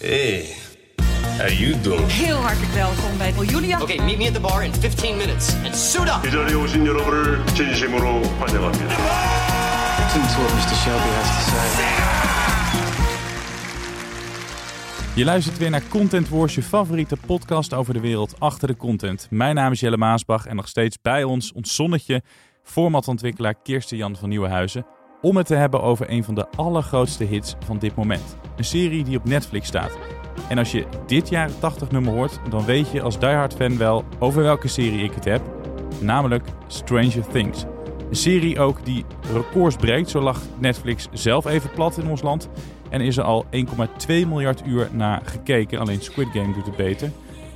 Hey, how you doing? Heel hartelijk welkom bij Julia. Okay, meet me at the bar in 15 minutes and suit up. 이 자리에 오신 여러분을 진심으로 환영합니다. Listen to what Mr. Shelby has to say. Je luistert weer naar Content Wars, je favoriete podcast over de wereld achter de content. Mijn naam is Jelle Maasbach en nog steeds bij ons ons zonnetje, formatontwikkelaar Kirsten Jan van Nieuwenhuizen, om het te hebben over een van de allergrootste hits van dit moment. Een serie die op Netflix staat. En als je dit jaren 80 nummer hoort, dan weet je als diehard fan wel over welke serie ik het heb, namelijk Stranger Things. Een serie ook die records breekt, zo lag Netflix zelf even plat in ons land. En is er al 1,2 miljard uur naar gekeken. Alleen Squid Game doet het beter.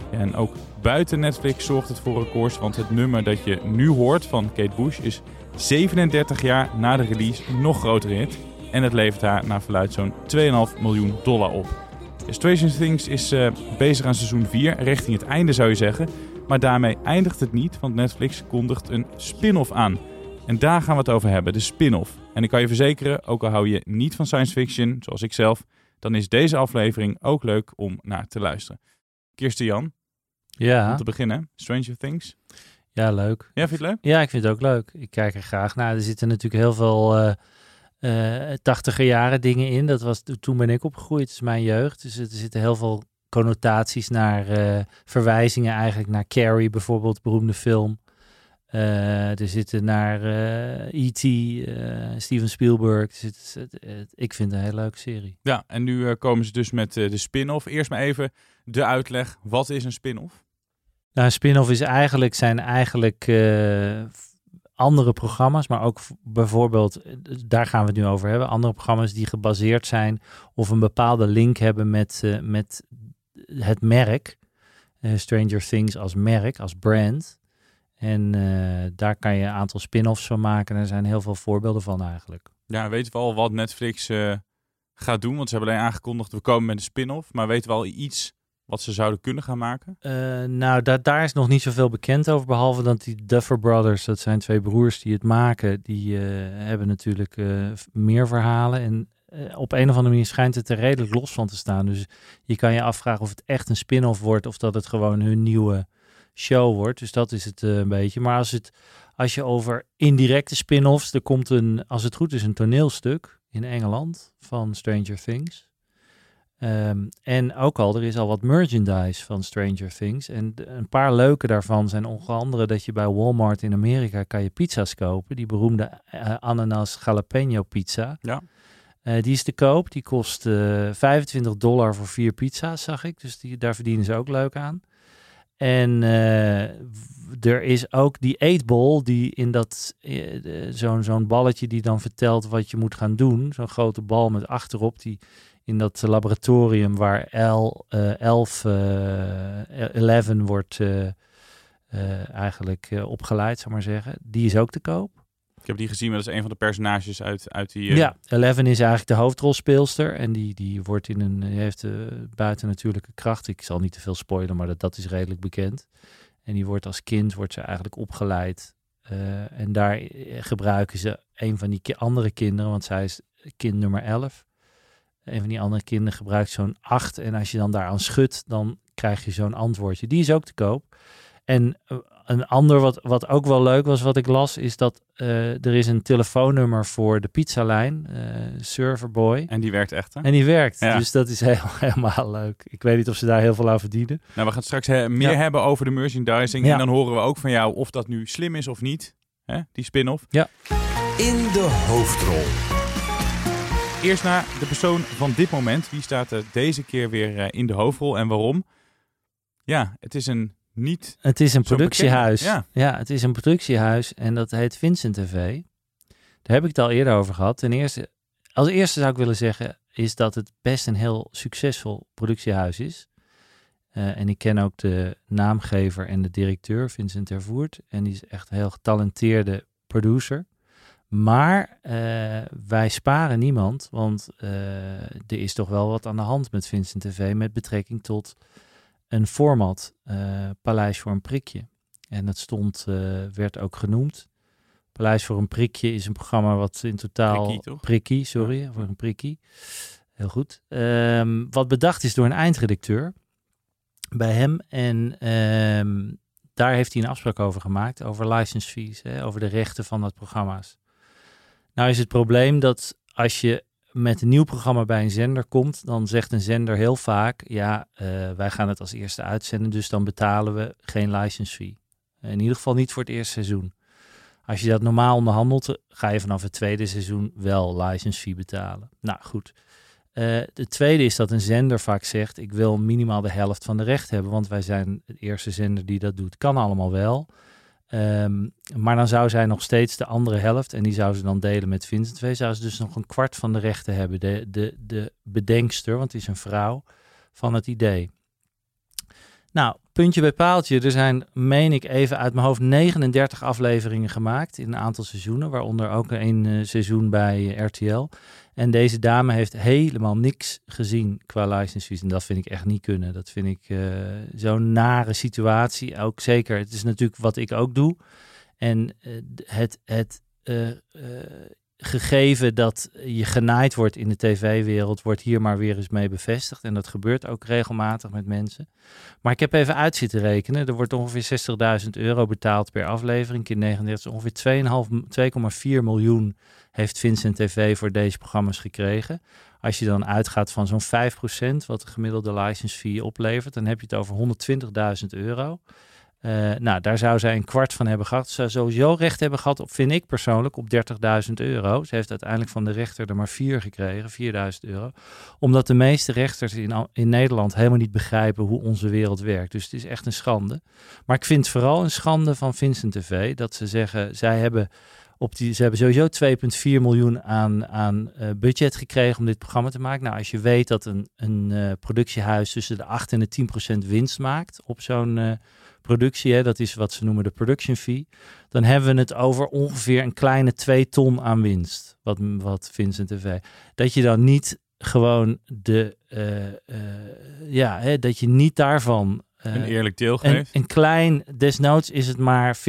En ook buiten Netflix zorgt het voor records. Want het nummer dat je nu hoort van Kate Bush is 37 jaar na de release een nog grotere hit. En het levert haar naar verluid zo'n 2,5 miljoen dollar op. Stranger Things is eh, bezig aan seizoen 4, richting het einde zou je zeggen. Maar daarmee eindigt het niet, want Netflix kondigt een spin-off aan. En daar gaan we het over hebben, de spin-off. En ik kan je verzekeren, ook al hou je niet van science fiction, zoals ik zelf, dan is deze aflevering ook leuk om naar te luisteren. Kirsten Jan, om Ja, te beginnen, Stranger Things. Ja, leuk. Ja, vind je het leuk? Ja, ik vind het ook leuk. Ik kijk er graag naar. Er zitten natuurlijk heel veel eh tachtiger jaren dingen in. Dat was, toen ben ik opgegroeid, het is mijn jeugd. Dus er zitten heel veel connotaties naar eh, verwijzingen eigenlijk naar Carrie bijvoorbeeld, beroemde film. Eh, er zitten naar eh, E.T., eh, Steven Spielberg. Er zit, het- het- ik vind het een hele leuke serie. Ja, en nu eh, komen ze dus met eh, de spin-off. Eerst maar even de uitleg. Wat is een spin-off? Nou, spin-off is eigenlijk, zijn eigenlijk eh, andere programma's, maar ook bijvoorbeeld, eh, daar gaan we het nu over hebben, andere programma's die gebaseerd zijn of een bepaalde link hebben met, eh, met het merk. Stranger Things als merk, als brand. En daar kan je een aantal spin-offs van maken. Er zijn heel veel voorbeelden van eigenlijk. Ja, weten we al wat Netflix gaat doen? Want ze hebben alleen aangekondigd, we komen met een spin-off. Maar weten we al iets wat ze zouden kunnen gaan maken? Eh, nou, da daar is nog niet zoveel bekend over. Behalve dat die Duffer Brothers, dat zijn twee broers die het maken, die eh, hebben natuurlijk eh, meer verhalen. En op een of andere manier schijnt het er redelijk los van te staan. Dus je kan je afvragen of het echt een spin-off wordt of dat het gewoon hun nieuwe show wordt. Dus dat is het een beetje. Maar als, het, als je over indirecte spin-offs, er komt een, als het goed is, een toneelstuk in Engeland van Stranger Things. Ehm, en ook al, er is al wat merchandise van Stranger Things. En een paar leuke daarvan zijn onder andere dat je bij Walmart in Amerika kan je pizza's kopen. Die beroemde eh, ananas jalapeno pizza. Ja. Eh, die is te koop. Die kost eh 25 dollar voor vier pizza's, zag ik. Dus die, daar verdienen ze ook leuk aan. En eh, er is ook die eetbol die in dat eh, zo'n zo'n balletje die dan vertelt wat je moet gaan doen. Zo'n grote bal met achterop die in dat laboratorium waar L, 11, 11 wordt eh, eigenlijk opgeleid, zou maar zeggen. Die is ook te koop. Ik heb die gezien, maar dat is een van de personages uit, uit die... Ja, Eleven is eigenlijk de hoofdrolspeelster. En die, die wordt in een, heeft uh, buitennatuurlijke kracht. Ik zal niet te veel spoilen, maar dat, dat is redelijk bekend. En die wordt als kind wordt ze eigenlijk opgeleid. Uh, en daar gebruiken ze een van die andere kinderen, want zij is kind nummer 11. Een van die andere kinderen gebruikt zo'n 8. En als je dan daaraan schudt, dan krijg je zo'n antwoordje. Die is ook te koop. En uh, een ander wat, wat ook wel leuk was, wat ik las, is dat uh, er is een telefoonnummer voor de pizzalijn, uh, Serverboy. En die werkt echt, hè? En die werkt, ja. dus dat is heel, helemaal leuk. Ik weet niet of ze daar heel veel aan verdienen. Nou, we gaan straks he meer ja. hebben over de merchandising. Ja. En dan horen we ook van jou of dat nu slim is of niet, hè? die spin-off. Ja. In de hoofdrol. Eerst naar de persoon van dit moment. Wie staat er deze keer weer uh, in de hoofdrol en waarom? Ja, het is een niet. Het is een productiehuis. Ja. ja, het is een productiehuis en dat heet Vincent TV. Daar heb ik het al eerder over gehad. Ten eerste, als eerste zou ik willen zeggen, is dat het best een heel succesvol productiehuis is. Eh, en ik ken ook de naamgever en de directeur, Vincent Tervoert. En die is echt een heel getalenteerde producer. Maar uh, wij sparen niemand, want uh, er is toch wel wat aan de hand met Vincent TV met betrekking tot een format, Paleis voor een prikje. En dat stond, werd ook genoemd. Paleis voor een prikje is een programma wat in totaal... Prikkie, toch? Prikkie, sorry, ja. voor een prikkie. Heel goed. Um, wat bedacht is door een eindredacteur bij hem. En um, daar heeft hij een afspraak over gemaakt, over license fees, hè, over de rechten van dat programma's. Nou is het probleem dat als je met een nieuw programma bij een zender komt, dan zegt een zender heel vaak, ja, uh, wij gaan het als eerste uitzenden, dus dan betalen we geen license fee. In ieder geval niet voor het eerste seizoen. Als je dat normaal onderhandelt, ga je vanaf het tweede seizoen wel license fee betalen. Nou goed. Uh, de tweede is dat een zender vaak zegt: Ik wil minimaal de helft van de recht hebben, want wij zijn het eerste zender die dat doet. Kan allemaal wel. Um, maar dan zou zij nog steeds de andere helft, en die zou ze dan delen met Vincent V, zou ze dus nog een kwart van de rechten hebben. De, de, de bedenkster, want het is een vrouw, van het idee. Nou, puntje bij paaltje. Er zijn, meen ik even uit mijn hoofd, 39 afleveringen gemaakt in een aantal seizoenen. Waaronder ook een uh, seizoen bij uh, RTL. En deze dame heeft helemaal niks gezien qua license fees. En dat vind ik echt niet kunnen. Dat vind ik uh, zo'n nare situatie. Ook zeker, het is natuurlijk wat ik ook doe. En het, het gegeven dat je genaaid wordt in de tv-wereld, wordt hier maar weer eens mee bevestigd. En dat gebeurt ook regelmatig met mensen. Maar ik heb even uit zitten rekenen. Er wordt ongeveer 60.000 euro betaald per aflevering. In 39 ongeveer 2,4 miljoen heeft Vincent TV voor deze programma's gekregen. Als je dan uitgaat van zo'n 5%, wat de gemiddelde license fee oplevert, dan heb je het over 120.000 euro. Uh, nou, daar zou zij een kwart van hebben gehad. Ze zou sowieso recht hebben gehad, op, vind ik persoonlijk, op 30.000 euro. Ze heeft uiteindelijk van de rechter er maar vier gekregen, 4.000 euro. Omdat de meeste rechters in, in Nederland helemaal niet begrijpen hoe onze wereld werkt. Dus het is echt een schande. Maar ik vind vooral een schande van Vincent TV dat ze zeggen, zij hebben... Op die, ze hebben sowieso 2,4 miljoen aan, aan uh, budget gekregen om dit programma te maken. Nou, als je weet dat een, een uh, productiehuis tussen de 8 en de 10 procent winst maakt op zo'n productie, hè, dat is wat ze noemen de production fee, dan hebben we het over ongeveer een kleine 2 ton aan winst, wat, wat Vincent TV. Dat je dan niet gewoon de, uh, uh, ja, hè, dat je niet daarvan uh, een eerlijk deel geeft. Een, een klein, desnoods is het maar 40.000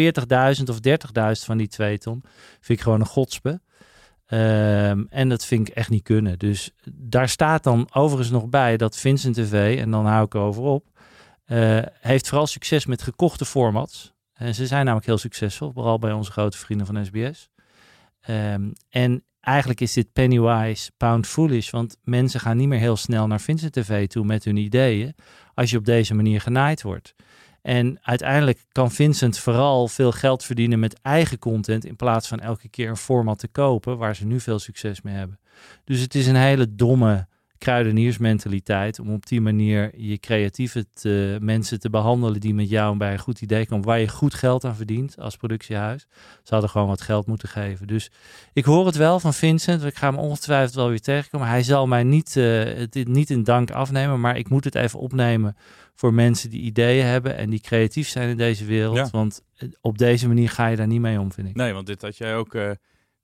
of 30.000 van die 2 ton. Vind ik gewoon een godspe. Um, en dat vind ik echt niet kunnen. Dus daar staat dan overigens nog bij dat Vincent TV, en dan hou ik over op, uh, heeft vooral succes met gekochte formats. En ze zijn namelijk heel succesvol, vooral bij onze grote vrienden van SBS. Um, en eigenlijk is dit Pennywise Pound Foolish, want mensen gaan niet meer heel snel naar Vincent TV toe met hun ideeën als je op deze manier genaaid wordt. En uiteindelijk kan Vincent vooral veel geld verdienen met eigen content in plaats van elke keer een format te kopen waar ze nu veel succes mee hebben. Dus het is een hele domme kruideniersmentaliteit om op die manier je creatieve te, mensen te behandelen die met jou bij een goed idee komen, waar je goed geld aan verdient als productiehuis. Ze hadden gewoon wat geld moeten geven. Dus ik hoor het wel van Vincent. Ik ga hem ongetwijfeld wel weer tegenkomen. Hij zal mij niet, uh, het niet in dank afnemen, maar ik moet het even opnemen voor mensen die ideeën hebben en die creatief zijn in deze wereld. Ja. Want op deze manier ga je daar niet mee om, vind ik. Nee, want dit had jij ook uh,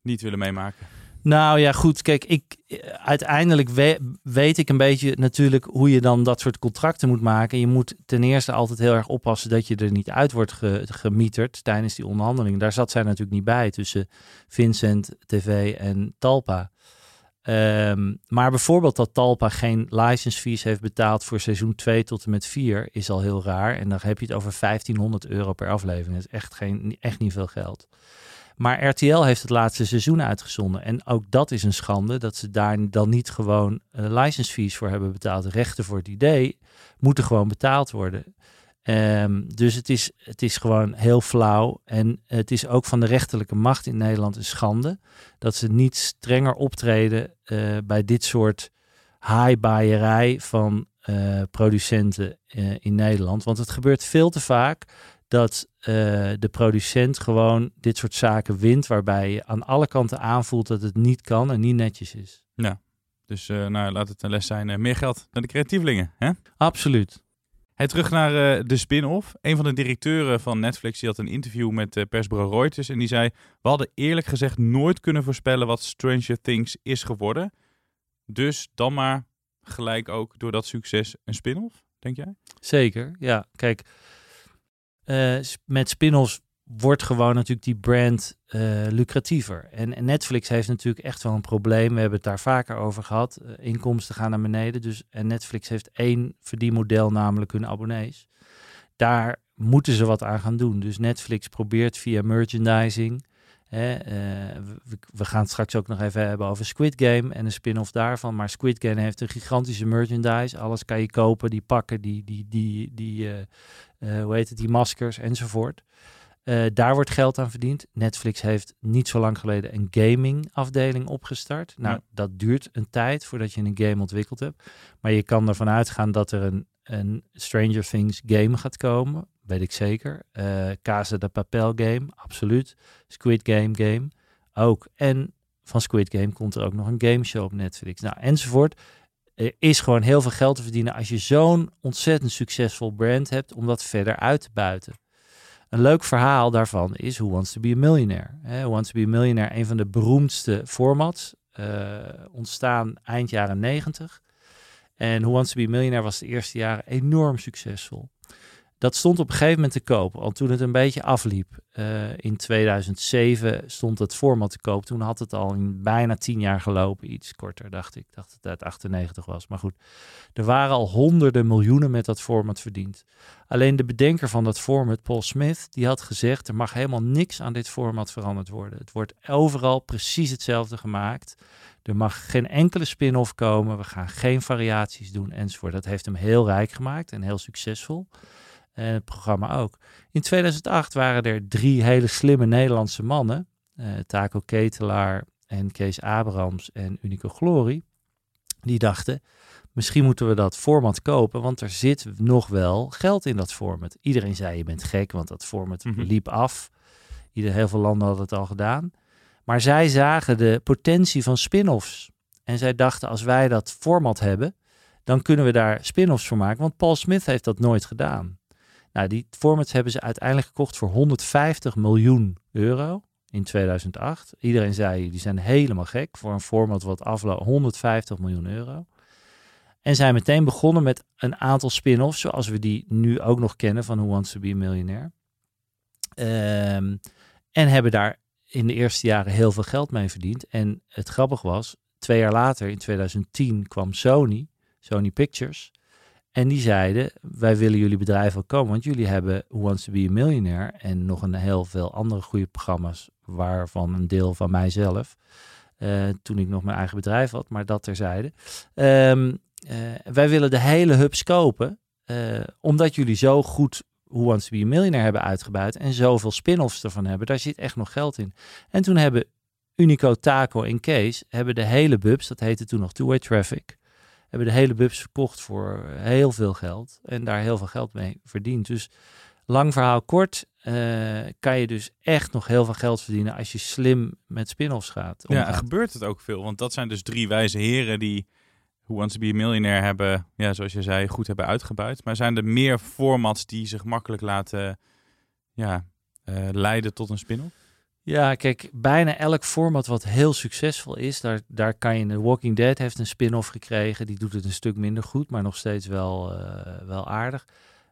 niet willen meemaken. Nou ja, goed. Kijk, ik, uiteindelijk we, weet ik een beetje natuurlijk hoe je dan dat soort contracten moet maken. Je moet ten eerste altijd heel erg oppassen dat je er niet uit wordt ge, gemieterd tijdens die onderhandeling. Daar zat zij natuurlijk niet bij tussen Vincent TV en Talpa. Um, maar bijvoorbeeld dat Talpa geen license fees heeft betaald voor seizoen 2 tot en met 4 is al heel raar. En dan heb je het over 1500 euro per aflevering. Dat is echt, geen, echt niet veel geld. Maar RTL heeft het laatste seizoen uitgezonden. En ook dat is een schande dat ze daar dan niet gewoon uh, license fees voor hebben betaald. Rechten voor het idee moeten gewoon betaald worden. Um, dus het is, het is gewoon heel flauw. En het is ook van de rechterlijke macht in Nederland een schande dat ze niet strenger optreden uh, bij dit soort haaibaaierij van uh, producenten in Nederland. Want het gebeurt veel te vaak dat uh, de producent gewoon dit soort zaken wint, waarbij je aan alle kanten aanvoelt dat het niet kan en niet netjes is. Ja. Dus uh, nou, laat het een les zijn. meer geld naar de creatievelingen. Hè? Absoluut. Hey, terug naar uh, de spin-off. Een van de directeuren van Netflix die had een interview met uh, persbureau Reuters. En die zei, we hadden eerlijk gezegd nooit kunnen voorspellen wat Stranger Things is geworden. Dus dan maar gelijk ook door dat succes een spin-off, denk jij? Zeker, ja. Kijk, uh, met spin-offs wordt gewoon natuurlijk die brand uh, lucratiever. En, en, Netflix heeft natuurlijk echt wel een probleem. We hebben het daar vaker over gehad. Uh, inkomsten gaan naar beneden. Dus, en Netflix heeft één verdienmodel, namelijk hun abonnees. Daar moeten ze wat aan gaan doen. Dus Netflix probeert via merchandising. Hè, uh, we, we, gaan het straks ook nog even hebben over Squid Game en een spin-off daarvan. Maar Squid Game heeft een gigantische merchandise. Alles kan je kopen, die pakken, die, die, die, die hoe heet het, die maskers enzovoort. Uh, daar wordt geld aan verdiend. Netflix heeft niet zo lang geleden een gaming afdeling opgestart. Nou, ja. dat duurt een tijd voordat je een game ontwikkeld hebt. Maar je kan ervan uitgaan dat er een, een Stranger Things game gaat komen. Weet ik zeker. Uh, Casa de Papel game, absoluut. Squid Game game, ook. En van Squid Game komt er ook nog een gameshow op Netflix. Nou, enzovoort. Er is gewoon heel veel geld te verdienen als je zo'n ontzettend succesvol brand hebt om dat verder uit te buiten. Een leuk verhaal daarvan is Who Wants to be a Millionaire. He, Who Wants to be a Millionaire, een van de beroemdste formats, uh, ontstaan eind jaren 90. En Who Wants to be Millionaire was de eerste jaren enorm succesvol. Dat stond op een gegeven moment te koop, al toen het een beetje afliep. Uh, in 2007 stond het format te koop. Toen had het al in bijna tien jaar gelopen. Iets korter, dacht ik. Ik dacht dat het uit 98 was. Maar goed, er waren al honderden miljoenen met dat format verdiend. Alleen de bedenker van dat format, Paul Smith, die had gezegd... er mag helemaal niks aan dit format veranderd worden. Het wordt overal precies hetzelfde gemaakt. Er mag geen enkele spin-off komen. We gaan geen variaties doen enzovoort. Dat heeft hem heel rijk gemaakt en heel succesvol. En het programma ook. In 2008 waren er drie hele slimme Nederlandse mannen. Uh, Taco Ketelaar en Kees Abrams en Unico Glory. Die dachten, misschien moeten we dat format kopen, want er zit nog wel geld in dat format. Iedereen zei, je bent gek, want dat format mm -hmm. liep af. Ieder, heel veel landen hadden het al gedaan. Maar zij zagen de potentie van spin-offs. En zij dachten, als wij dat format hebben, dan kunnen we daar spin-offs voor maken. Want Paul Smith heeft dat nooit gedaan. Nou, die formats hebben ze uiteindelijk gekocht voor 150 miljoen euro in 2008. Iedereen zei, die zijn helemaal gek voor een format wat afloopt 150 miljoen euro. En zijn meteen begonnen met een aantal spin-offs, zoals we die nu ook nog kennen van Who Wants to be a Millionaire. Um, en hebben daar in de eerste jaren heel veel geld mee verdiend. En het grappig was, twee jaar later, in 2010, kwam Sony, Sony Pictures. En die zeiden, wij willen jullie bedrijf ook komen, want jullie hebben Who Wants to be a Millionaire en nog een heel veel andere goede programma's, waarvan een deel van mijzelf, uh, toen ik nog mijn eigen bedrijf had, maar dat terzijde. Um, uh, wij willen de hele hubs kopen, uh, omdat jullie zo goed Who Wants to be a Millionaire hebben uitgebuit en zoveel spin-offs ervan hebben. Daar zit echt nog geld in. En toen hebben Unico, Taco en Kees hebben de hele bubs, dat heette toen nog Two-Way Traffic, hebben de hele bubs verkocht voor heel veel geld en daar heel veel geld mee verdiend. Dus lang verhaal kort, uh, kan je dus echt nog heel veel geld verdienen als je slim met spin-offs gaat. Ja, gebeurt het ook veel? Want dat zijn dus drie wijze heren die Who Wants to be Millionaire hebben, ja, zoals je zei, goed hebben uitgebuit. Maar zijn er meer formats die zich makkelijk laten ja, uh, leiden tot een spin-off? Ja, kijk, bijna elk format wat heel succesvol is, daar, daar kan je... The Walking Dead heeft een spin-off gekregen. Die doet het een stuk minder goed, maar nog steeds wel, uh, wel aardig.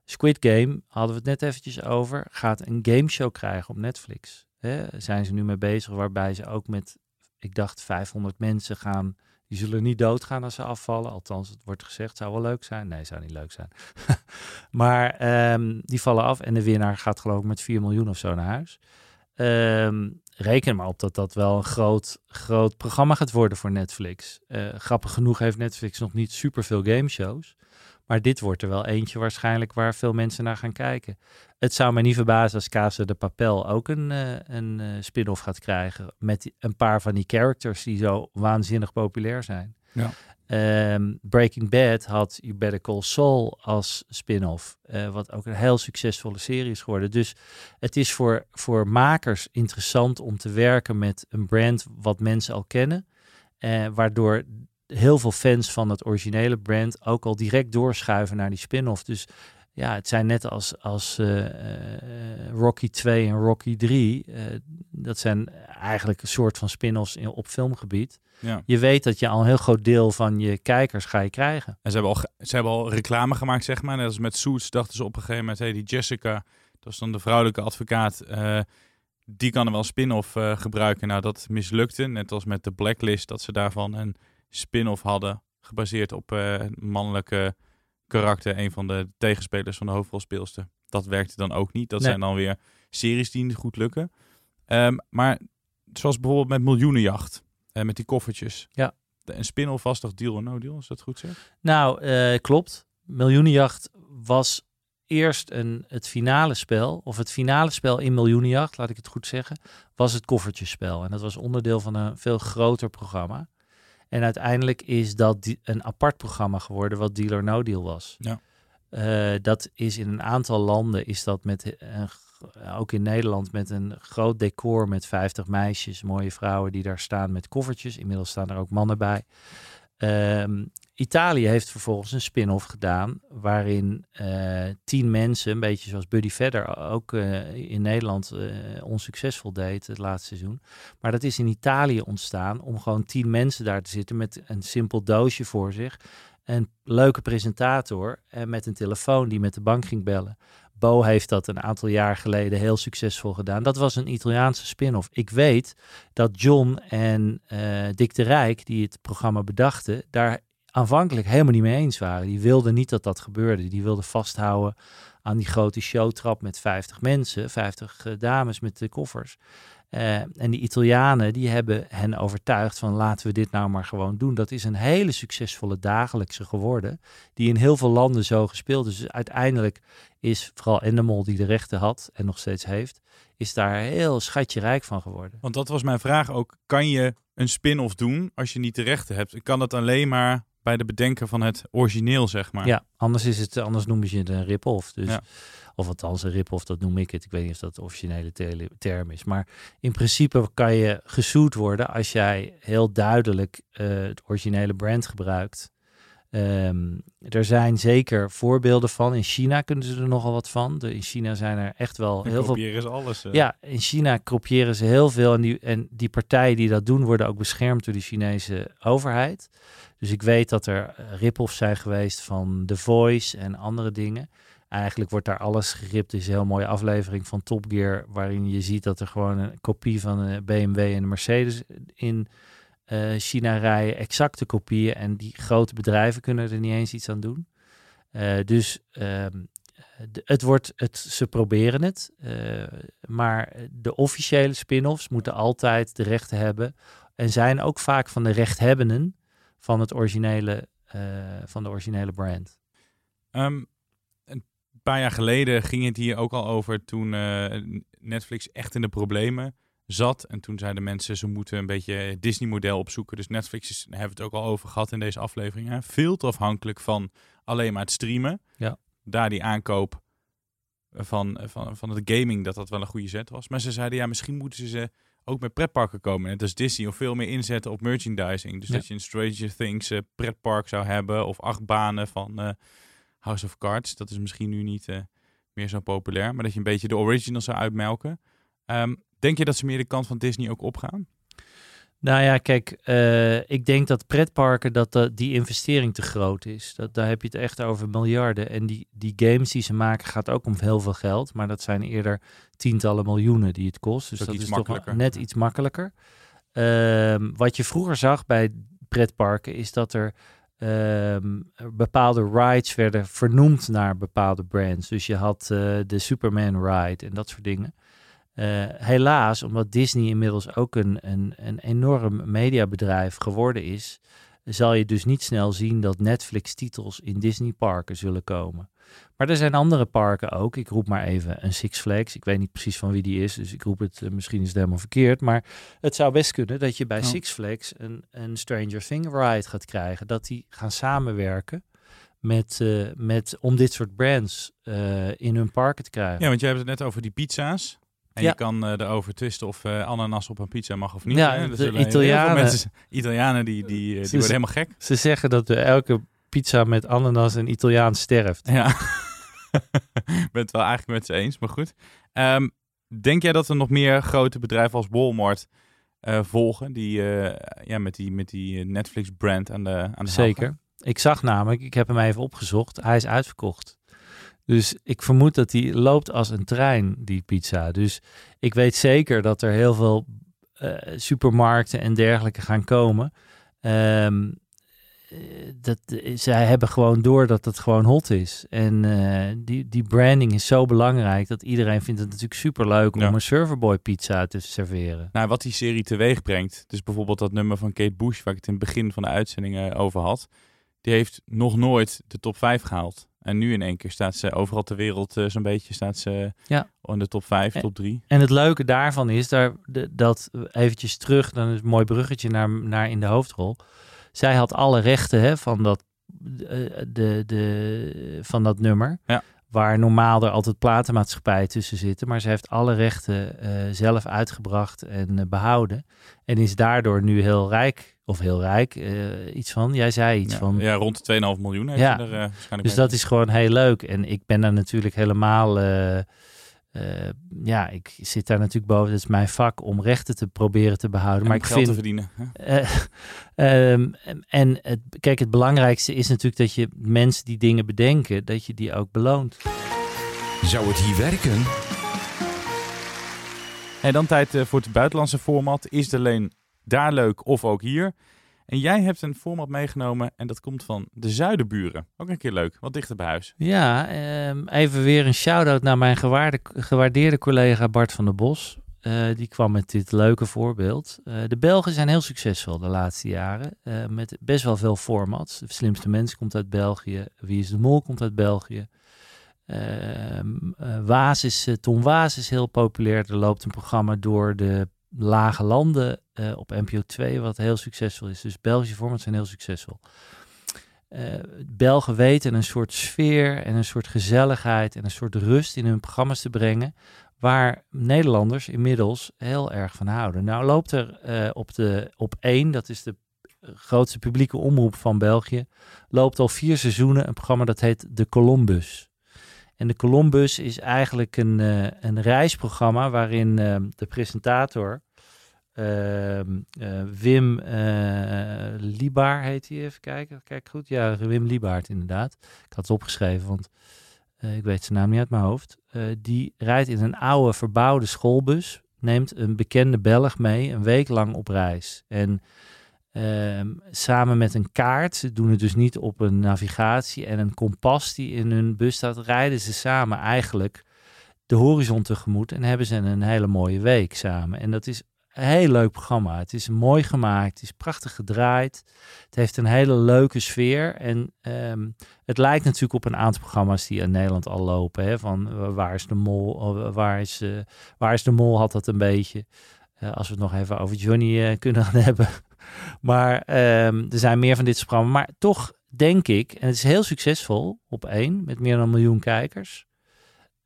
Squid Game, hadden we het net eventjes over, gaat een gameshow krijgen op Netflix. Hè, zijn ze nu mee bezig, waarbij ze ook met, ik dacht, 500 mensen gaan... Die zullen niet doodgaan als ze afvallen. Althans, het wordt gezegd, zou wel leuk zijn. Nee, zou niet leuk zijn. maar um, die vallen af en de winnaar gaat geloof ik met 4 miljoen of zo naar huis. Um, reken maar op dat dat wel een groot, groot programma gaat worden voor Netflix. Uh, grappig genoeg heeft Netflix nog niet super veel gameshows. Maar dit wordt er wel eentje waarschijnlijk waar veel mensen naar gaan kijken. Het zou mij niet verbazen als Casa de Papel ook een, uh, een uh, spin-off gaat krijgen. Met een paar van die characters die zo waanzinnig populair zijn. Ja. Um, Breaking Bad had You Better Call Saul als spin-off. Uh, wat ook een heel succesvolle serie is geworden. Dus het is voor, voor makers interessant om te werken met een brand wat mensen al kennen. waardoor heel veel fans van het originele brand ook al direct doorschuiven naar die spin-off. Dus ja, het zijn net als, als uh, uh, Rocky 2 en Rocky 3. Uh, dat zijn eigenlijk een soort van spin-offs in, op filmgebied. Ja. Je weet dat je al een heel groot deel van je kijkers ga je krijgen. En ze hebben al, ze hebben al reclame gemaakt, zeg maar. Net als met Suits dachten ze op een gegeven moment... Hey, die Jessica, dat is dan de vrouwelijke advocaat... eh, die kan er wel een spin-off eh, gebruiken. Nou, dat mislukte. Net als met de Blacklist, dat ze daarvan een spin-off hadden... gebaseerd op eh, mannelijke karakter. Een van de tegenspelers van de hoofdrolspeelster. Dat werkte dan ook niet. Dat Nee. zijn dan weer series die niet goed lukken. Ehm, maar zoals bijvoorbeeld met Miljoenenjacht... eh, met die koffertjes. Ja. De- Een spin-off was toch Deal or No Deal, als dat goed zeg? Nou, eh, klopt. Miljoenenjacht was eerst een, het finale spel, of het finale spel in Miljoenenjacht, laat ik het goed zeggen, was het koffertjespel. En dat was onderdeel van een veel groter programma. En uiteindelijk is dat een apart programma geworden, wat Deal or No Deal was. Ja. Eh, dat is in een aantal landen, is dat met een, g- ook in Nederland, met een groot decor met 50 meisjes, mooie vrouwen die daar staan met koffertjes. Inmiddels staan er ook mannen bij. Ehm, Italië heeft vervolgens een spin-off gedaan waarin eh, tien mensen, een beetje zoals Buddy Vedder ook eh, in Nederland eh, onsuccesvol deed het laatste seizoen. Maar dat is in Italië ontstaan om gewoon tien mensen daar te zitten met een simpel doosje voor zich. Een leuke presentator en met een telefoon die met de bank ging bellen. Bo heeft dat een aantal jaar geleden heel succesvol gedaan. Dat was een Italiaanse spin-off. Ik weet dat John en eh, Dick de Rijk, die het programma bedachten, daar aanvankelijk helemaal niet mee eens waren. Die wilden niet dat dat gebeurde. Die wilden vasthouden aan die grote showtrap met 50 mensen, 50 eh, dames met de koffers. Eh, en die Italianen die hebben hen overtuigd van laten we dit nou maar gewoon doen. Dat is een hele succesvolle dagelijkse geworden, die in heel veel landen zo gespeeld is. Dus uiteindelijk is vooral Endemol die de rechten had en nog steeds heeft, is daar heel schatje rijk van geworden. Want dat was mijn vraag ook. Kan je een spin-off doen als je niet de rechten hebt? Kan dat alleen maar bij de bedenker van het origineel, zeg maar? Ja, anders is het, anders noemen ze het een rip-off. Dus, Ja. Of althans een rip-off, dat noem ik het. Ik weet niet of dat de officiële tele- term is. Maar in principe kan je gezoet worden als jij heel duidelijk eh, het originele brand gebruikt. Ehm, er zijn zeker voorbeelden van. In China kunnen ze er nogal wat van. De, in China zijn er echt wel heel veel kopiëren ze alles. eh. ja, in China kopiëren ze heel veel. En die, en die partijen die dat doen, worden ook beschermd door de Chinese overheid. Dus ik weet dat er eh, rip-offs zijn geweest van The Voice en andere dingen. Eigenlijk wordt daar alles geript. Er is een heel mooie aflevering van Top Gear... waarin je ziet dat er gewoon een kopie van een BMW en een Mercedes in eh, China rijden. Exacte kopieën. En die grote bedrijven kunnen er niet eens iets aan doen. Eh, dus ehm, het wordt, het, ze proberen het. eh, maar de officiële spin-offs moeten altijd de rechten hebben. En zijn ook vaak van de rechthebbenden van, het originele, van de originele brand. Ehm, een paar jaar geleden ging het hier ook al over toen Netflix echt in de problemen zat. En toen zeiden mensen ze moeten een beetje het Disney-model opzoeken. Dus Netflix is, hebben we het ook al over gehad in deze aflevering. Hè? Veel te afhankelijk van alleen maar het streamen. Ja. Daar die aankoop van, van, van het gaming, dat dat wel een goede zet was. Maar ze zeiden ja, misschien moeten ze ook met pretparken komen. Net als Disney, of veel meer inzetten op merchandising. Dus Ja. dat je een Stranger Things eh, pretpark zou hebben. Of acht banen van eh, House of Cards. Dat is misschien nu niet eh, meer zo populair. Maar dat je een beetje de original zou uitmelken. Ehm, denk je dat ze meer de kant van Disney ook opgaan? Nou ja, kijk, eh, ik denk dat pretparken, dat de- die investering te groot is. Dat, daar heb je het echt over miljarden. En die, die games die ze maken gaat ook om heel veel geld. Maar dat zijn eerder tientallen miljoenen die het kost. Dus dat is toch net iets makkelijker. Ehm, wat je vroeger zag bij pretparken is dat er ehm, bepaalde rides werden vernoemd naar bepaalde brands. Dus je had eh, de Superman ride en dat soort dingen. Eh, helaas, omdat Disney inmiddels ook een, een, een enorm mediabedrijf geworden is, zal je dus niet snel zien dat Netflix-titels in Disney-parken zullen komen. Maar er zijn andere parken ook. Ik roep maar even een Six Flags. Ik weet niet precies van wie die is, dus ik roep het, eh, misschien is het helemaal verkeerd. Maar het zou best kunnen dat je bij. Six Flags een, een Stranger Thing ride gaat krijgen. Dat die gaan samenwerken met, eh, met, om dit soort brands in hun parken te krijgen. Ja, want jij hebt het net over die pizza's. En Ja. je kan eh, erover twisten of eh, ananas op een pizza mag of niet. Ja, hè? De Italianen- mensen- Italianen die, die, eh, die Ze- worden helemaal gek. Ze zeggen dat elke pizza met ananas een Italiaan sterft. Ja, ik ben het wel eigenlijk met ze eens, maar goed. Ehm, denk jij dat er nog meer grote bedrijven als Walmart volgen, die ja, met die, met die Netflix-brand aan de, aan de? Zeker. Ik zag namelijk, ik heb hem even opgezocht, hij is uitverkocht. Dus ik vermoed dat die loopt als een trein, die pizza. Dus ik weet zeker dat er heel veel eh, supermarkten en dergelijke gaan komen. Ehm, eh, dat, eh, zij hebben gewoon door dat het gewoon hot is. En die, die branding is zo belangrijk dat iedereen vindt het natuurlijk super leuk Ja. om een serverboy pizza te serveren. Nou, wat die serie teweeg brengt. Dus bijvoorbeeld dat nummer van Kate Bush, waar ik het in het begin van de uitzending over had. Die heeft nog nooit de top 5 gehaald. En nu in één keer staat ze overal ter wereld eh, zo'n beetje staat ze Ja. in de top 5, Eh, top 3. En het leuke daarvan is daar, dat eventjes terug, dan is een mooi bruggetje naar, naar in de hoofdrol. Zij had alle rechten hè, van, dat, eh, de, de, van dat nummer. Ja. Waar normaal er altijd platenmaatschappijen tussen zitten. Maar ze heeft alle rechten eh, zelf uitgebracht en eh, behouden. En is daardoor nu heel rijk. Of heel rijk, eh, iets van. Jij zei iets Ja, van. ja, rond de 2,5 miljoen heeft Ja. er eh, waarschijnlijk Dus mee. dat is gewoon heel leuk. En ik ben daar natuurlijk helemaal. eh, eh, ja, ik zit daar natuurlijk boven. Het is mijn vak om rechten te proberen te behouden. En maar om ik geld vind. te verdienen. eh, ehm, en het, kijk, het belangrijkste is natuurlijk dat je mensen die dingen bedenken, dat je die ook beloont. Zou het hier werken? En dan tijd eh, voor het buitenlandse format. Is het alleen daar leuk of ook hier? En jij hebt een format meegenomen en dat komt van de Zuiderburen. Ook een keer leuk, wat dichter bij huis. Ja, ehm, even weer een shout-out naar mijn gewaarde, gewaardeerde collega Bart van der Bos. Eh, die kwam met dit leuke voorbeeld. Eh, de Belgen zijn heel succesvol de laatste jaren. eh, met best wel veel formats. De slimste mens komt uit België. Wie is de Mol komt uit België. Ehm, eh, Waas is, Tom Waas is heel populair. Er loopt een programma door de lage landen eh, op NPO 2, wat heel succesvol is. Dus Belgische formats zijn heel succesvol. Eh, Belgen weten een soort sfeer en een soort gezelligheid en een soort rust in hun programma's te brengen, waar Nederlanders inmiddels heel erg van houden. Nou loopt er eh, op, de, op één, dat is de grootste publieke omroep van België, loopt al vier seizoenen een programma dat heet De Columbus. En de Columbus is eigenlijk een, een reisprogramma waarin de presentator Wim eh Liebaar heet hij, even kijken. Kijk goed, ja, Wim Liebaard inderdaad. Ik had het opgeschreven, want eh, ik weet zijn naam niet uit mijn hoofd. Eh, die rijdt in een oude verbouwde schoolbus, neemt een bekende Belg mee, een week lang op reis. En ehm, samen met een kaart, ze doen het dus niet op een navigatie en een kompas die in hun bus staat, rijden ze samen eigenlijk de horizon tegemoet en hebben ze een hele mooie week samen. En dat is heel leuk programma. Het is mooi gemaakt, het is prachtig gedraaid. Het heeft een hele leuke sfeer. En ehm, het lijkt natuurlijk op een aantal programma's die in Nederland al lopen. Hè? Van eh, waar is de mol? Of, waar, is, eh, waar is de mol? Had dat een beetje. Eh, als we het nog even over Johnny eh, kunnen hebben. Maar ehm, er zijn meer van dit soort programma's. Maar toch denk ik, en het is heel succesvol op één, met meer dan een miljoen kijkers.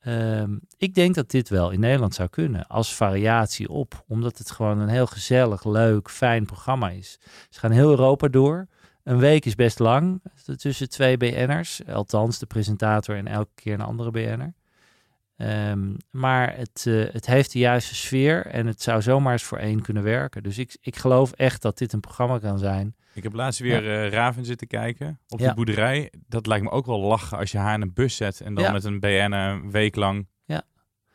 Ehm, ik denk dat dit wel in Nederland zou kunnen als variatie op, omdat het gewoon een heel gezellig, leuk, fijn programma is. Ze gaan heel Europa door. Een week is best lang tussen twee BN'ers, althans de presentator en elke keer een andere BN'er. Ehm, maar het, eh, het heeft de juiste sfeer en het zou zomaar eens voor één kunnen werken. Dus ik, ik geloof echt dat dit een programma kan zijn. Ik heb laatst weer eh, Raven zitten kijken op Ja. de boerderij. Dat lijkt me ook wel lachen als je haar in een bus zet en dan Ja. met een BN een week lang. Ja.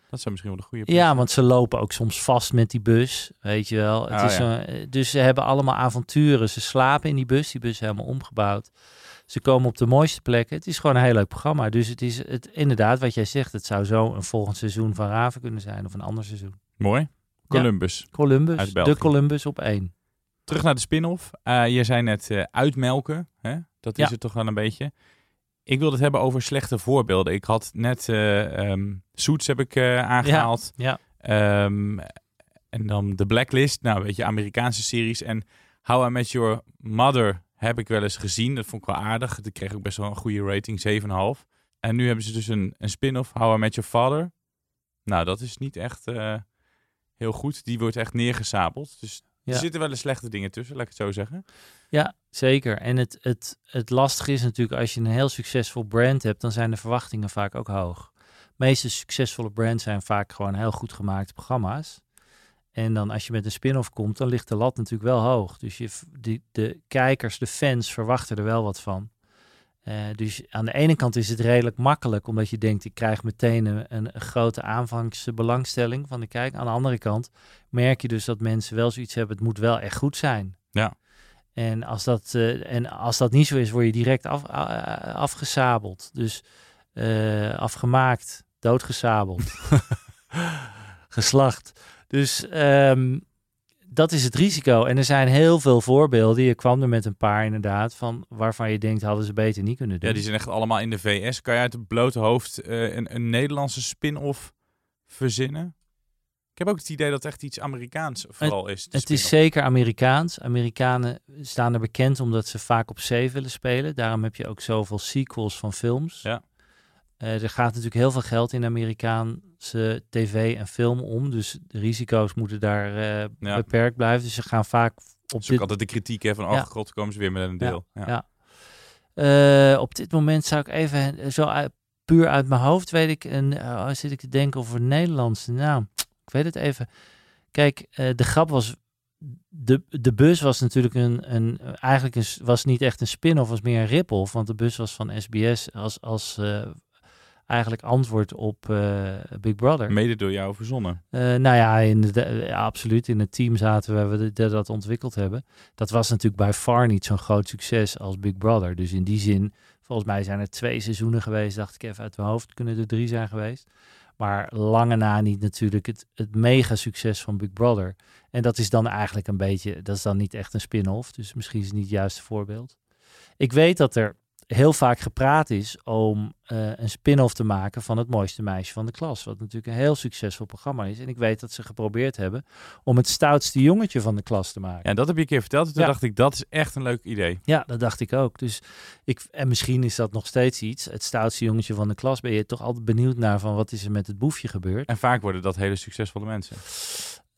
Dat zou misschien wel een goede Ja, want ze lopen ook soms vast met die bus, weet je wel. Het Oh, is zo- dus ze hebben allemaal avonturen. Ze slapen in die bus, die bus is helemaal omgebouwd. Ze komen op de mooiste plekken. Het is gewoon een heel leuk programma. Dus het is het, inderdaad wat jij zegt. Het zou zo een volgend seizoen van Raven kunnen zijn of een ander seizoen. Mooi. Columbus. Columbus, de Columbus op één. Terug naar de spin-off. Eh, je zei net eh, uitmelken. Hè? Dat is Ja. het toch wel een beetje. Ik wilde het hebben over slechte voorbeelden. Ik had net ehm, Suits heb ik eh, aangehaald. Ja, Ehm, en dan The Blacklist. Nou, weet je, Amerikaanse series. En How I Met Your Mother heb ik wel eens gezien. Dat vond ik wel aardig. Die kreeg ook best wel een goede rating, 7,5. En nu hebben ze dus een, een spin-off, How I Met Your Father. Nou, dat is niet echt heel goed. Die wordt echt neergesabeld. Dus Ja. er zitten wel eens slechte dingen tussen, laat ik het zo zeggen. Ja, zeker. En het, het, het lastige is natuurlijk, als je een heel succesvol brand hebt, dan zijn de verwachtingen vaak ook hoog. De meeste succesvolle brands zijn vaak gewoon heel goed gemaakte programma's. En dan als je met een spin-off komt, dan ligt de lat natuurlijk wel hoog. Dus je, die, de kijkers, de fans verwachten er wel wat van. Eh, dus aan de ene kant is het redelijk makkelijk, omdat je denkt, ik krijg meteen een, een, grote aanvangsbelangstelling van de kijk. Aan de andere kant merk je dus dat mensen wel zoiets hebben, het moet wel echt goed zijn. Ja. En als dat, eh, en als dat niet zo is, word je direct af, afgesabeld. Dus eh, afgemaakt, doodgesabeld, geslacht. Dus ehm, dat is het risico. En er zijn heel veel voorbeelden. Je kwam er met een paar inderdaad, van waarvan je denkt, hadden ze beter niet kunnen doen. Ja, die zijn echt allemaal in de VS. Kan je uit het blote hoofd eh, een, een Nederlandse spin-off verzinnen? Ik heb ook het idee dat het echt iets Amerikaans vooral is. Het is zeker Amerikaans. Amerikanen staan er bekend omdat ze vaak op zee willen spelen. Daarom heb je ook zoveel sequels van films. Ja. Eh, er gaat natuurlijk heel veel geld in Amerikaanse tv en film om. Dus de risico's moeten daar eh, Ja. beperkt blijven. Dus ze gaan vaak op ook dit, altijd de kritiek hè, van, oh Ja. god, komen ze weer met een deel. Ja. ja. Eh, op dit moment zou ik even zo uit- puur uit mijn hoofd weet ik en uh, zit ik te denken over Nederlandse naam. Ik weet het even. Kijk, de grap was de, de bus was natuurlijk een, een eigenlijk een, was niet echt een spin-off, was meer een rip-off, want de bus was van SBS als, als eigenlijk antwoord op eh, Big Brother. Mede door jou verzonnen. Eh, nou ja, in de, ja, absoluut. In het team zaten we, we dat, dat ontwikkeld hebben. Dat was natuurlijk bij far niet zo'n groot succes als Big Brother. Dus in die zin, volgens mij zijn er twee seizoenen geweest, dacht ik even uit mijn hoofd. Kunnen er drie zijn geweest. Maar lange na niet natuurlijk het, het mega succes van Big Brother. En dat is dan eigenlijk een beetje, dat is dan niet echt een spin-off. Dus misschien is het niet het juiste voorbeeld. Ik weet dat er heel vaak gepraat is om eh, een spin-off te maken van het mooiste meisje van de klas. Wat natuurlijk een heel succesvol programma is. En ik weet dat ze geprobeerd hebben om het stoutste jongetje van de klas te maken. Ja, dat heb je een keer verteld. En toen Ja. dacht ik, dat is echt een leuk idee. Ja, dat dacht ik ook. Dus ik, en misschien is dat nog steeds iets. Het stoutste jongetje van de klas ben je toch altijd benieuwd naar van wat is er met het boefje gebeurd. En vaak worden dat hele succesvolle mensen.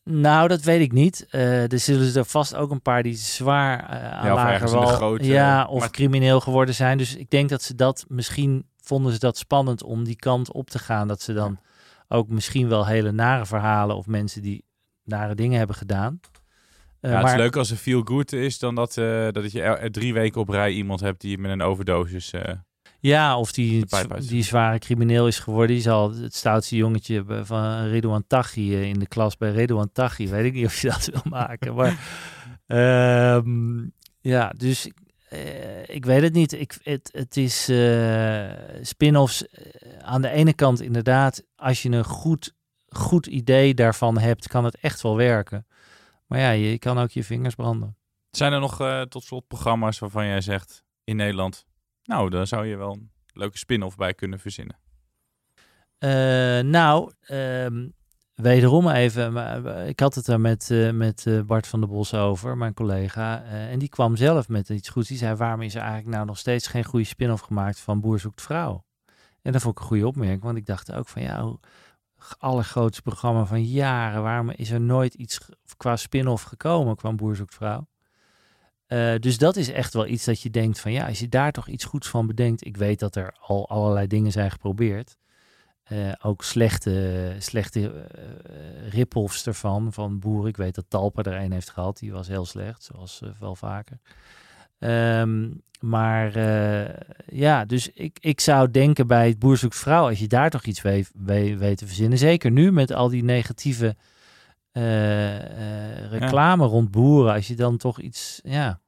Nou, dat weet ik niet. Eh, er zullen er vast ook een paar die zwaar eh aan Ja, of lager grote- ja, of maar- crimineel geworden zijn. Dus ik denk dat ze dat misschien vonden ze dat spannend om die kant op te gaan. Dat ze dan ook misschien wel hele nare verhalen of mensen die nare dingen hebben gedaan. Eh, ja, het maar- is leuk als er feel good is dan dat, dat je er, drie weken op rij iemand hebt die met een overdosis... Ja, of die, die zware crimineel is geworden. Die zal het stoutste jongetje van Ridouan Taghi eh, in de klas bij Ridouan Taghi. Weet ik niet of je dat wil maken. Maar ehm, ja, dus eh, ik weet het niet. Ik, het, het is eh, spin-offs aan de ene kant inderdaad. Als je een goed, goed idee daarvan hebt, kan het echt wel werken. Maar ja, je kan ook je vingers branden. Zijn er nog tot slot programma's waarvan jij zegt in Nederland... Nou, daar zou je wel een leuke spin-off bij kunnen verzinnen. Eh, nou, ehm, wederom even. maar, eh, Ik had het er met, eh, met Bart van der Bos over, mijn collega. en die kwam zelf met iets goeds. Die zei: waarom is er eigenlijk nou nog steeds geen goede spin-off gemaakt van Boer zoekt vrouw? En dat vond ik een goede opmerking, want ik dacht ook van hoe- allergrootste programma van jaren. Waarom is er nooit iets qua spin-off gekomen qua Boer zoekt vrouw? Eh, dus dat is echt wel iets dat je denkt van ja, als je daar toch iets goeds van bedenkt. Ik weet dat er al allerlei dingen zijn geprobeerd. Eh, ook slechte, slechte eh rip-offs ervan, van boeren. Ik weet dat Talpa er een heeft gehad, die was heel slecht, zoals wel vaker. Ehm, maar ja, dus ik, ik zou denken bij het Boer zoekt vrouw, als je daar toch iets weet, weet, weet te verzinnen. Zeker nu met al die negatieve eh, eh, reclame rond boeren. Als je dan toch iets, ja,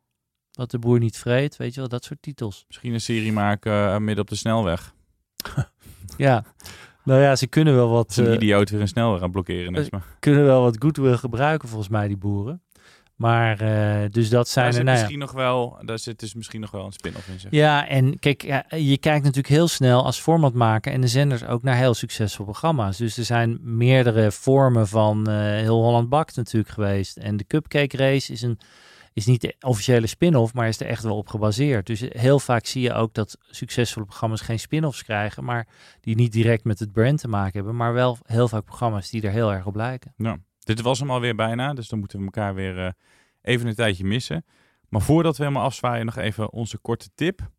wat de boer niet vreet, weet je wel, dat soort titels. Misschien een serie maken eh, midden op de snelweg. Ja, nou ja, ze kunnen wel wat... Een idioot weer een snelweg aan het blokkeren. Maar kunnen wel wat goodwill gebruiken volgens mij, die boeren. Maar dus dat daar zijn er, zit nou ja. misschien nog wel, daar zit dus misschien nog wel een spin-off in. Zeg. Ja, en kijk, ja, je kijkt natuurlijk heel snel als formatmaker en de zenders ook naar heel succesvolle programma's. Dus er zijn meerdere vormen van eh, heel Holland Bakt natuurlijk geweest. En de Cupcake Race is een, is niet de officiële spin-off, maar is er echt wel op gebaseerd. Dus heel vaak zie je ook dat succesvolle programma's geen spin-offs krijgen, maar die niet direct met het brand te maken hebben, maar wel heel vaak programma's die er heel erg op lijken. Nou, dit was hem alweer bijna, dus dan moeten we elkaar weer uh, even een tijdje missen. Maar voordat we helemaal afzwaaien, nog even onze korte tip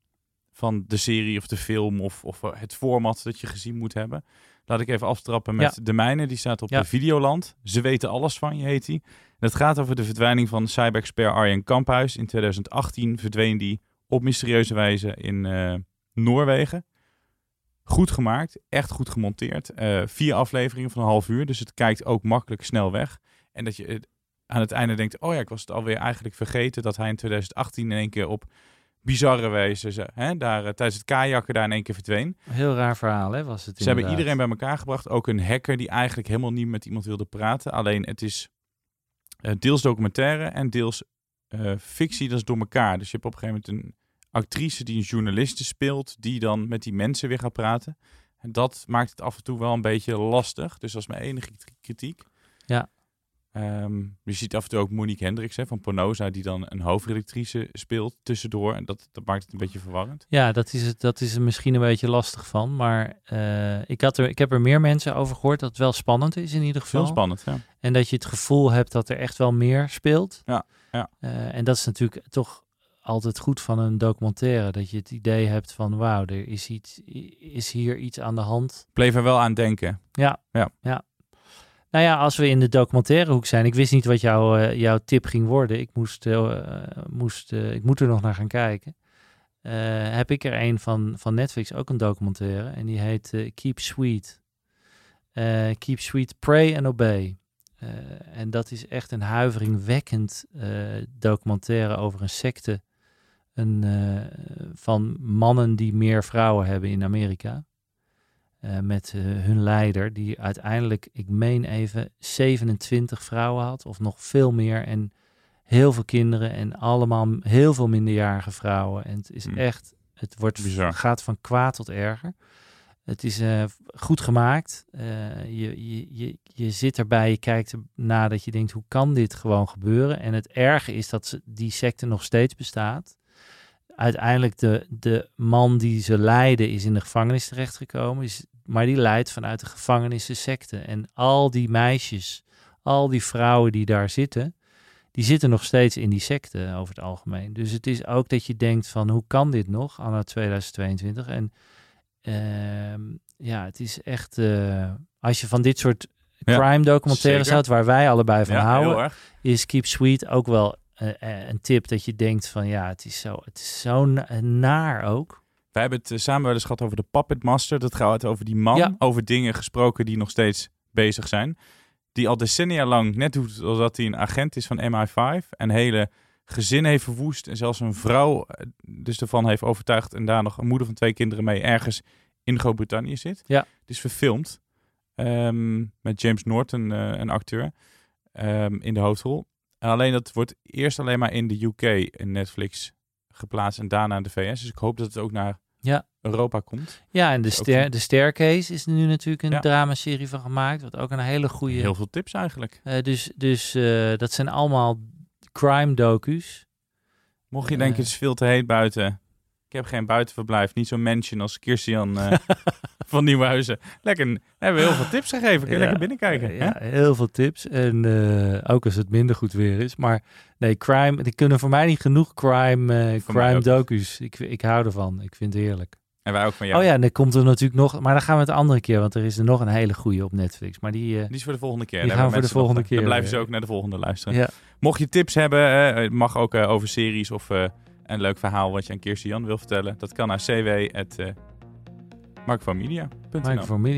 van de serie of de film of, of het format dat je gezien moet hebben. Laat ik even aftrappen met de mijne. Die staat op de Videoland. Ze weten alles van je, heet hij. Het gaat over de verdwijning van cyber-expert Arjen Kamphuis. In 2018 verdween die op mysterieuze wijze in uh, Noorwegen. Goed gemaakt, echt goed gemonteerd. Uh, vier afleveringen van een half uur, dus het kijkt ook makkelijk snel weg. En dat je aan het einde denkt, oh ja, ik was het alweer eigenlijk vergeten dat hij in 2018 in één keer op bizarre wijze hè, daar, eh, tijdens het kajakken daar in één keer verdween. Heel raar verhaal, hè, was het Ze hebben iedereen bij elkaar gebracht. Ook een hacker die eigenlijk helemaal niet met iemand wilde praten. Alleen het is uh, deels documentaire en deels fictie. Dat is door elkaar. Dus je hebt op een gegeven moment een actrice die een journaliste speelt, die dan met die mensen weer gaat praten. En dat maakt het af en toe wel een beetje lastig. Dus dat is mijn enige kritiek. Ja. Um, je ziet af en toe ook Monique Hendricks hè, van Ponoza, die dan een hoofdredactrice speelt tussendoor. En dat, dat maakt het een beetje verwarrend. Ja, dat is, het, dat is er misschien een beetje lastig van. Maar uh, ik, had er, ik heb er meer mensen over gehoord dat het wel spannend is in ieder geval. Heel spannend, ja. En dat je het gevoel hebt dat er echt wel meer speelt. Ja, ja. Uh, en dat is natuurlijk toch altijd goed van een documentaire. Dat je het idee hebt van wauw, er is, iets, is hier iets aan de hand. Bleef er wel aan denken. Ja, ja. ja. Nou ja, als we in de documentaire hoek zijn, ik wist niet wat jouw uh, jouw tip ging worden. Ik moest, uh, moest uh, ik moet er nog naar gaan kijken. heb ik er een van, van Netflix, ook een documentaire. En die heet Keep Sweet. Keep Sweet, Pray and Obey. en dat is echt een huiveringwekkend documentaire over een secte een, van mannen die meer vrouwen hebben in Amerika. Uh, met uh, hun leider, die uiteindelijk, ik meen even, 27 vrouwen had, of nog veel meer. En heel veel kinderen en allemaal heel veel minderjarige vrouwen. En het is mm. echt, het wordt, Bizar. gaat van kwaad tot erger. Het is uh, goed gemaakt. je, je, je, je zit erbij, je kijkt erna dat je denkt, hoe kan dit gewoon gebeuren? En het erge is dat ze, die secte nog steeds bestaat uiteindelijk de, de man die ze leiden is in de gevangenis terechtgekomen. Is maar die leidt vanuit de gevangenissen secte. En al die meisjes, al die vrouwen die daar zitten, die zitten nog steeds in die secte over het algemeen. Dus het is ook dat je denkt van hoe kan dit nog, anno 2022? En uh, ja, het is echt, uh, als je van dit soort crime documentaires houdt, waar wij allebei van ja, houden, is Keep Sweet ook wel een tip dat je denkt van ja, het is zo, het is zo naar ook. Wij hebben het eh, samen wel eens gehad over de Puppet Master. Dat gaat over die man, over dingen gesproken die nog steeds bezig zijn. Die al decennia lang net doet alsof hij een agent is van MI5. En hele gezin heeft verwoest. En zelfs een vrouw eh, dus ervan heeft overtuigd. En daar nog een moeder van twee kinderen mee ergens in Groot-Brittannië zit. Ja. Het is verfilmd. Um, met James Norton, uh, een acteur, um, in de hoofdrol. Alleen dat wordt eerst alleen maar in de UK in Netflix geplaatst en daarna in de VS. Dus ik hoop dat het ook naar ja. Europa komt. Ja, en de, ster, de Staircase is er nu natuurlijk een ja. dramaserie van gemaakt. Wat ook een hele goede... Heel veel tips eigenlijk. Uh, dus dus uh, dat zijn allemaal crime docus. Mocht je denken, het is veel te heet buiten. Ik heb geen buitenverblijf. Niet zo'n mansion als Kirstian uh, van Nieuwhuizen. Lekker, we hebben heel veel tips gegeven. Kun je ja, lekker binnenkijken. Ja, heel veel tips. En uh, ook als het minder goed weer is. Maar nee, crime. Die kunnen voor mij niet genoeg crime, uh, crime docus. Ik, ik hou ervan. Ik vind het heerlijk. En wij ook van jou. Oh ja, en dan komt er natuurlijk nog... Maar dan gaan we het de andere keer. Want er is er nog een hele goede op Netflix. Maar die... die is voor de volgende keer. Die gaan we voor de volgende nog, keer. Dan blijven ze ook naar de volgende luisteren. Ja. Mocht je tips hebben, mag ook over series of een leuk verhaal wat je aan Kirsten Jan wil vertellen. Dat kan naar cw. Uh,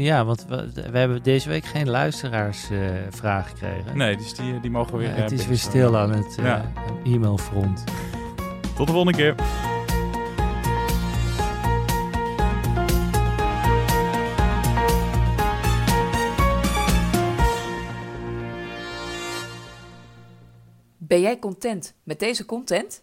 ja, want we, we, hebben deze week geen luisteraarsvraag uh, gekregen. Nee, dus die, die mogen weer... Uh, het is weer stil aan het uh, ja. e-mailfront. Tot de volgende keer. Ben jij content met deze content?